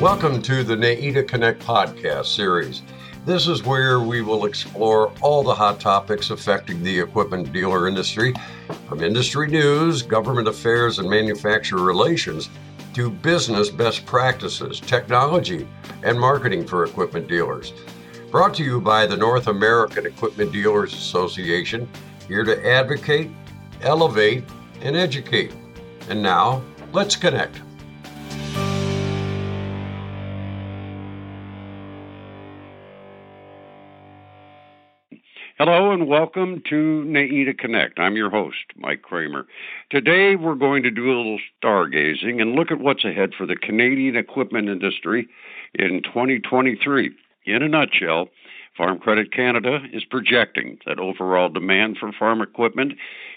Welcome to the NAEDA Connect podcast series. This is where we will explore all the hot topics affecting the equipment dealer industry, from industry news, government affairs, and manufacturer relations to business best practices, technology, and marketing for equipment dealers. Brought to you by the North American Equipment Dealers Association, here to advocate, elevate, and educate. And now, let's connect. Hello and welcome to NAEDA Connect. I'm your host, Mike Kramer. Today we're going to do a little stargazing and look at what's ahead for the Canadian equipment industry in 2023. In a nutshell, Farm Credit Canada is projecting that overall demand for farm equipment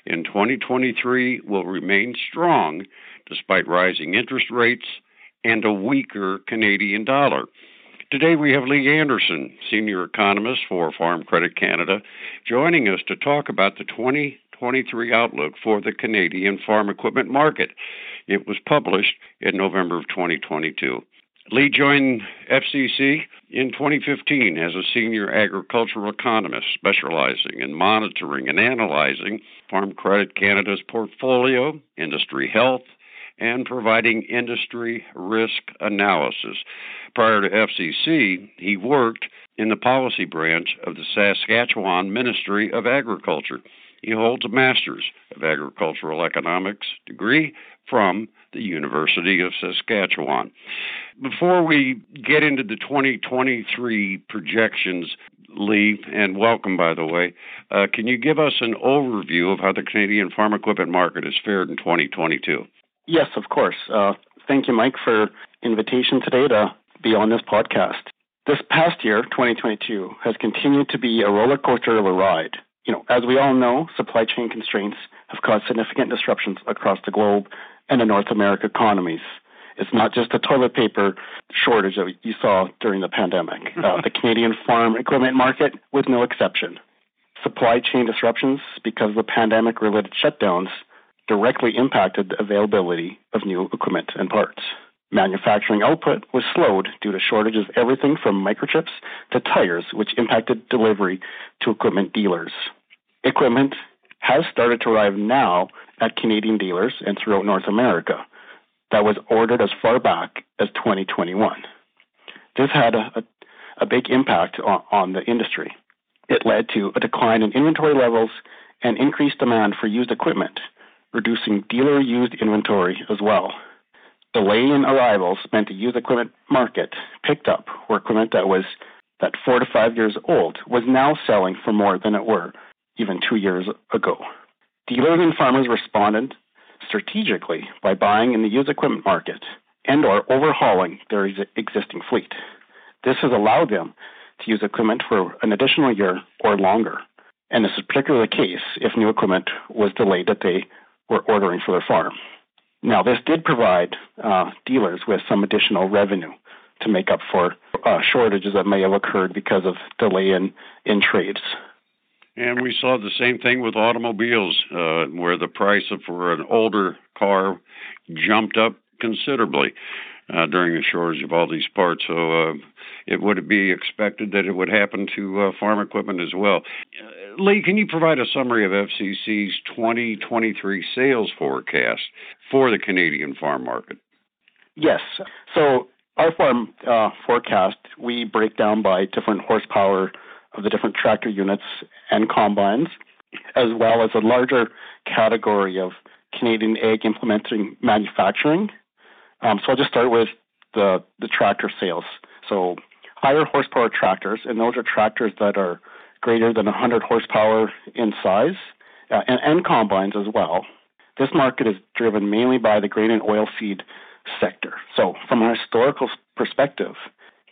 in 2023 will remain strong despite rising interest rates and a weaker Canadian dollar. Today we have Lee Anderson, Senior Economist for Farm Credit Canada, joining us to talk about the 2023 outlook for the Canadian farm equipment market. It was published in November of 2022. Lee joined FCC in 2015 as a senior agricultural economist specializing in monitoring and analyzing Farm Credit Canada's portfolio, industry health, and providing industry risk analysis. Prior to FCC, he worked in the policy branch of the Saskatchewan Ministry of Agriculture. He holds a Master's of Agricultural Economics degree from the University of Saskatchewan. Before we get into the 2023 projections, Lee, and welcome, by the way, uh, can you give us an overview of how the Canadian farm equipment market has fared in 2022? Yes, of course. Uh, thank you, Mike, for invitation today to be on this podcast. This past year, 2022, has continued to be a roller coaster of a ride. You know, as we all know, supply chain constraints have caused significant disruptions across the globe and the North America economies. It's not just the toilet paper shortage that you saw during the pandemic. Uh, the Canadian farm equipment market was no exception. Supply chain disruptions because of the pandemic related shutdowns directly impacted the availability of new equipment and parts. Manufacturing output was slowed due to shortages of everything from microchips to tires, which impacted delivery to equipment dealers. Equipment has started to arrive now at Canadian dealers and throughout North America that was ordered as far back as 2021. This had a, a, a big impact on, on the industry. It led to a decline in inventory levels and increased demand for used equipment, reducing dealer used inventory as well delay in arrivals meant the used equipment market picked up where equipment that was that four to five years old was now selling for more than it were even two years ago. Dealers and farmers responded strategically by buying in the used equipment market and or overhauling their existing fleet. This has allowed them to use equipment for an additional year or longer. And this is particularly the case if new equipment was delayed that they were ordering for their farm. Now, this did provide uh, dealers with some additional revenue to make up for uh, shortages that may have occurred because of delay in, in trades. And we saw the same thing with automobiles, uh, where the price for an older car jumped up considerably uh, during the shortage of all these parts. So uh, it would be expected that it would happen to uh, farm equipment as well. Lee, can you provide a summary of FCC's 2023 sales forecast for the Canadian farm market? Yes. So our farm uh, forecast, we break down by different horsepower of the different tractor units and combines, as well as a larger category of Canadian ag implementing manufacturing. Um, so I'll just start with the, the tractor sales. So higher horsepower tractors, and those are tractors that are greater than 100 horsepower in size, uh, and, and combines as well. This market is driven mainly by the grain and oilseed sector. So, from a historical perspective,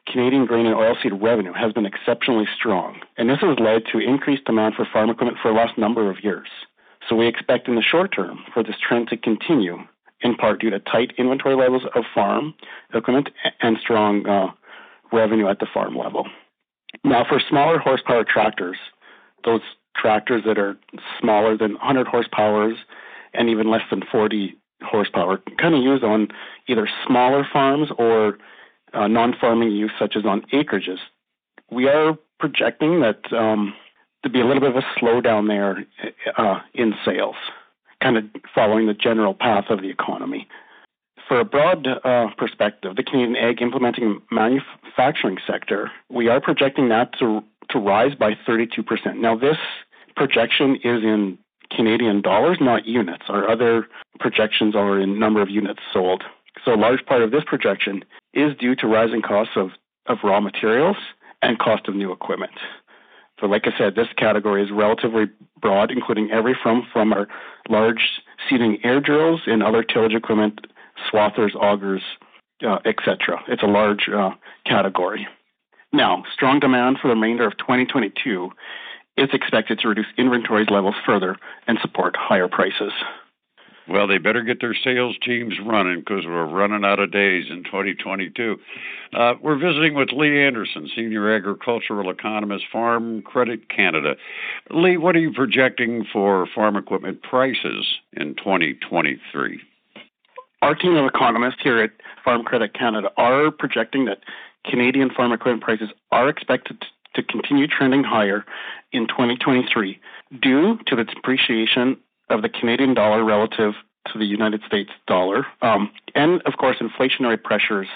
Canadian grain and oilseed revenue has been exceptionally strong, and this has led to increased demand for farm equipment for the last number of years. So, we expect in the short term for this trend to continue, in part due to tight inventory levels of farm equipment and strong uh, revenue at the farm level. Now, for smaller horsepower tractors, those tractors that are smaller than 100 horsepower and even less than 40 horsepower, kind of used on either smaller farms or uh, non-farming use, such as on acreages. We are projecting that um, to be a little bit of a slowdown there uh, in sales, kind of following the general path of the economy. For a broad uh, perspective, the Canadian ag implementing manufacturing sector, we are projecting that to, to rise by 32%. Now, this projection is in Canadian dollars, not units. Our other projections are in number of units sold. So a large part of this projection is due to rising costs of, of raw materials and cost of new equipment. So like I said, this category is relatively broad, including every from from our large seeding air drills and other tillage equipment, swathers, augers, uh, etc. It's a large uh, category. Now, strong demand for the remainder of 2022 is expected to reduce inventories levels further and support higher prices. Well, they better get their sales teams running because we're running out of days in 2022. Uh, we're visiting with Lee Anderson, Senior Agricultural Economist, Farm Credit Canada. Lee, what are you projecting for farm equipment prices in 2023? Our team of economists here at Farm Credit Canada are projecting that Canadian farm equipment prices are expected to continue trending higher in 2023 due to the depreciation of the Canadian dollar relative to the United States dollar, um, and of course, inflationary pressures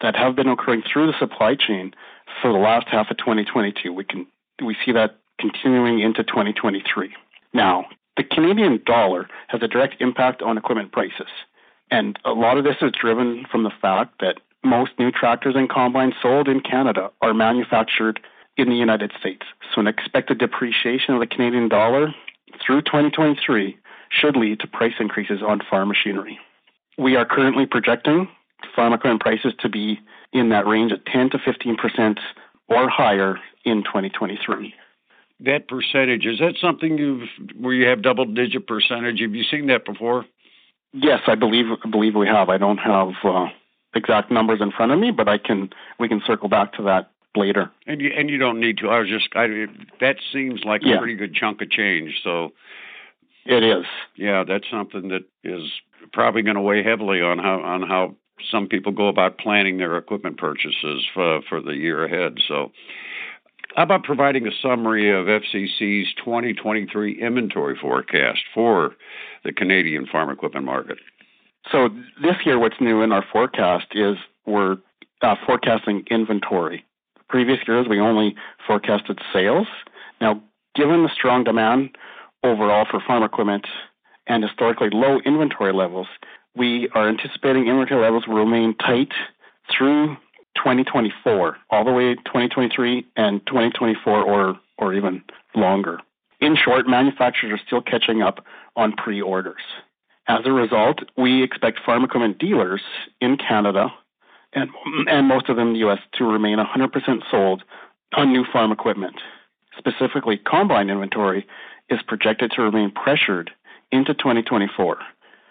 that have been occurring through the supply chain for the last half of 2022. We can we see that continuing into 2023. Now, the Canadian dollar has a direct impact on equipment prices, and a lot of this is driven from the fact that most new tractors and combines sold in Canada are manufactured in the United States. So, an expected depreciation of the Canadian dollar through 2023 should lead to price increases on farm machinery. We are currently projecting farm equipment prices to be in that range of 10 to 15 percent or higher in 2023. That percentage is that something you've where you have double digit percentage? Have you seen that before? Yes, I believe I believe we have. I don't have uh, exact numbers in front of me, but I can we can circle back to that later. And you and you don't need to. I was just I, that seems like yeah. a pretty good chunk of change. So it is. Yeah, that's something that is probably going to weigh heavily on how on how some people go about planning their equipment purchases for for the year ahead. So. How about providing a summary of FCC's 2023 inventory forecast for the Canadian farm equipment market? So this year, what's new in our forecast is we're uh, forecasting inventory. Previous years, we only forecasted sales. Now, given the strong demand overall for farm equipment and historically low inventory levels, we are anticipating inventory levels will remain tight through 2024, all the way 2023 and 2024 or, or even longer. In short, manufacturers are still catching up on pre orders. As a result, we expect farm equipment dealers in Canada and, and most of them in the U.S. to remain 100% sold on new farm equipment. Specifically, combine inventory is projected to remain pressured into 2024.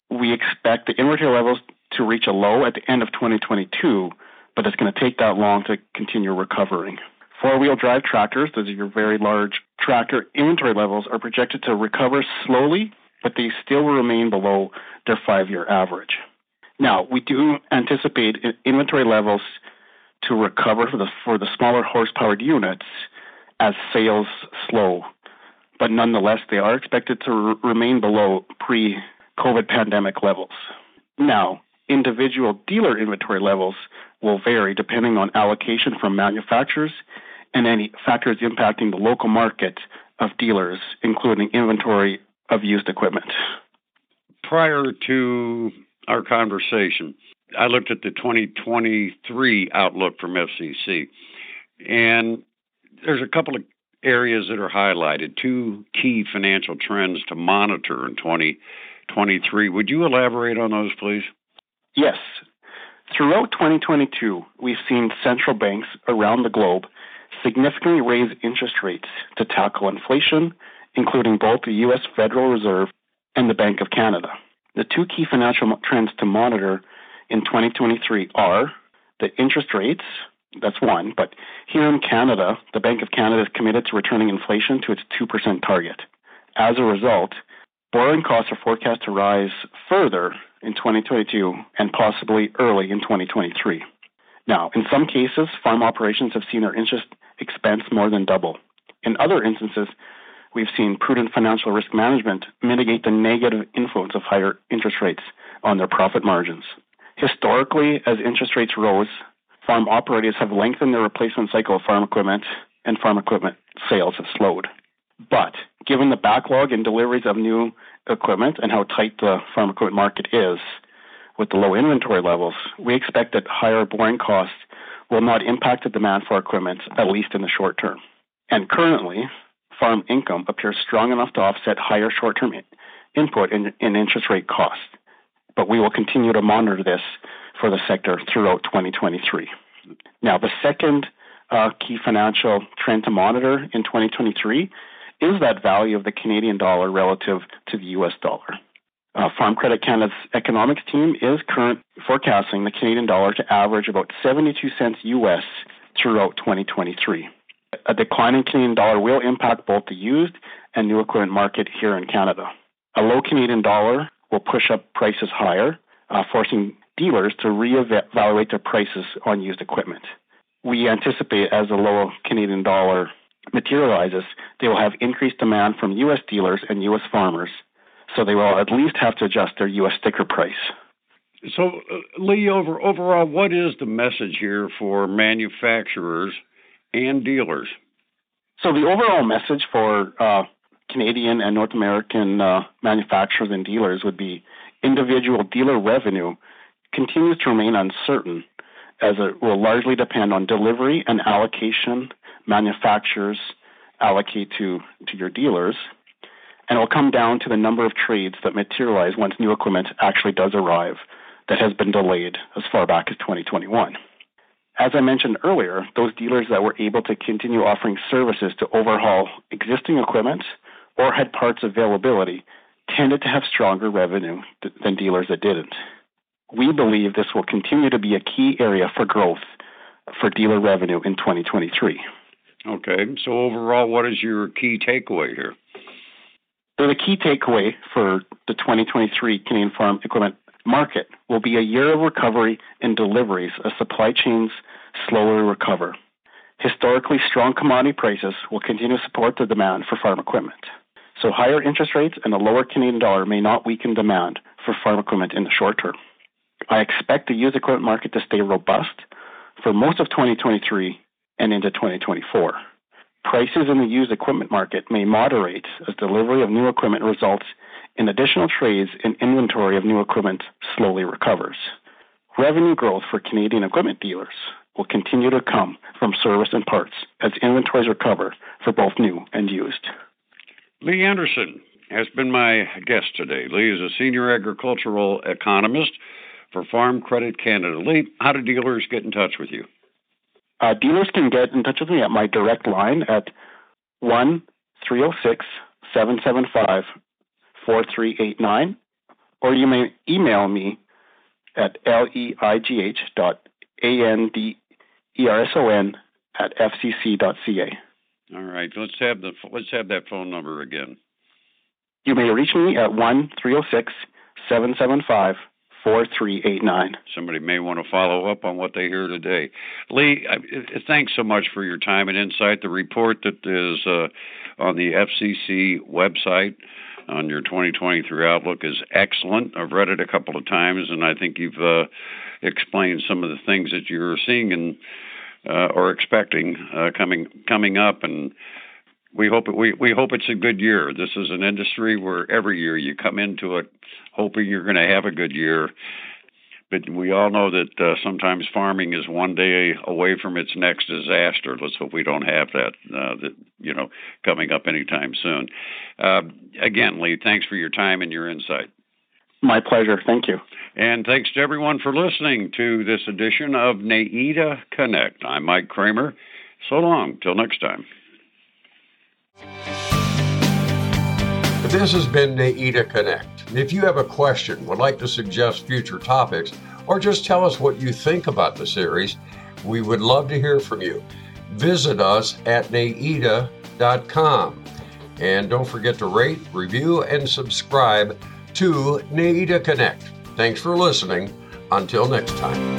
We expect the inventory levels to reach a low at the end of 2022, but it's going to take that long to continue recovering. Four wheel drive tractors, those are your very large tractor inventory levels, are projected to recover slowly, but they still remain below their five year average. Now, we do anticipate inventory levels to recover for the for the smaller horsepowered units as sales slow, but nonetheless, they are expected to r- remain below pre-COVID pandemic levels. Now, individual dealer inventory levels will vary depending on allocation from manufacturers and any factors impacting the local market of dealers, including inventory of used equipment. Prior to our conversation, I looked at the 2023 outlook from FCC, and there's a couple of areas that are highlighted, two key financial trends to monitor in 2023. Would you elaborate on those, please? Yes. Throughout 2022, we've seen central banks around the globe significantly raise interest rates to tackle inflation, including both the U.S. Federal Reserve and the Bank of Canada. The two key financial trends to monitor in 2023 are the interest rates, that's one, but here in Canada, the Bank of Canada is committed to returning inflation to its 2% target. As a result, borrowing costs are forecast to rise further in 2022 and possibly early in 2023. Now, in some cases, farm operations have seen their interest expense more than double. In other instances, we've seen prudent financial risk management mitigate the negative influence of higher interest rates on their profit margins. Historically, as interest rates rose, farm operators have lengthened their replacement cycle of farm equipment and farm equipment sales have slowed. But given the backlog in deliveries of new equipment and how tight the farm equipment market is with the low inventory levels, we expect that higher borrowing costs will not impact the demand for equipment, at least in the short term. And currently, farm income appears strong enough to offset higher short term input in, in interest rate costs. But we will continue to monitor this for the sector throughout 2023. Now, the second uh, key financial trend to monitor in 2023 is that value of the Canadian dollar relative to the US dollar. Uh, Farm Credit Canada's economics team is current forecasting the Canadian dollar to average about 72 cents US throughout 2023. A declining Canadian dollar will impact both the used and new equipment market here in Canada. A low Canadian dollar will push up prices higher, uh, forcing dealers to reevaluate their prices on used equipment. We anticipate as the low Canadian dollar materializes, they will have increased demand from U.S. dealers and U.S. farmers, so they will at least have to adjust their U.S. sticker price. So, uh, Lee, over, overall, what is the message here for manufacturers and dealers? So, the overall message for uh, Canadian and North American uh, manufacturers and dealers would be individual dealer revenue continues to remain uncertain as it will largely depend on delivery and allocation manufacturers allocate to, to your dealers. And it will come down to the number of trades that materialize once new equipment actually does arrive that has been delayed as far back as 2021. As I mentioned earlier, those dealers that were able to continue offering services to overhaul existing equipment or had parts availability tended to have stronger revenue than dealers that didn't. We believe this will continue to be a key area for growth for dealer revenue in 2023. Okay, so overall, what is your key takeaway here? So the key takeaway for the 2023 Canadian farm equipment market will be a year of recovery in deliveries as supply chains slowly recover. Historically strong commodity prices will continue to support the demand for farm equipment. So higher interest rates and a lower Canadian dollar may not weaken demand for farm equipment in the short term. I expect the used equipment market to stay robust for most of 2023 and into 2024. Prices in the used equipment market may moderate as delivery of new equipment results in additional trades and inventory of new equipment slowly recovers. Revenue growth for Canadian equipment dealers will continue to come from service and parts as inventories recover for both new and used. Lee Anderson has been my guest today. Lee is a senior agricultural economist for Farm Credit Canada. Lee, how do dealers get in touch with you? Uh, dealers can get in touch with me at my direct line at 1 306 775 4389, or you may email me at lee dot a-n-d-e-r-s-o-n at fcc.ca. All right, let's have the let's have that phone number again. You may reach me at one three zero oh six seven seven five 4389. Somebody may want to follow up on what they hear today. Lee, thanks so much for your time and insight. The report that is uh, on the FCC website on your 2023 outlook is excellent. I've read it a couple of times, and I think you've uh, explained some of the things that you're seeing and uh, or expecting uh, coming coming up and we hope it, we we hope it's a good year. This is an industry where every year you come into it hoping you're going to have a good year, but we all know that uh, sometimes farming is one day away from its next disaster. Let's hope we don't have that, uh, that you know, coming up anytime soon. Uh, again, Lee, thanks for your time and your insight. My pleasure. Thank you. And thanks to everyone for listening to this edition of NAEDA Connect. I'm Mike Kramer. So long. Till next time. This has been NAEDA Connect. If you have a question, would like to suggest future topics, or just tell us what you think about the series, we would love to hear from you. Visit us at naeda.com. And don't forget to rate, review, and subscribe to NAEDA Connect. Thanks for listening. Until next time.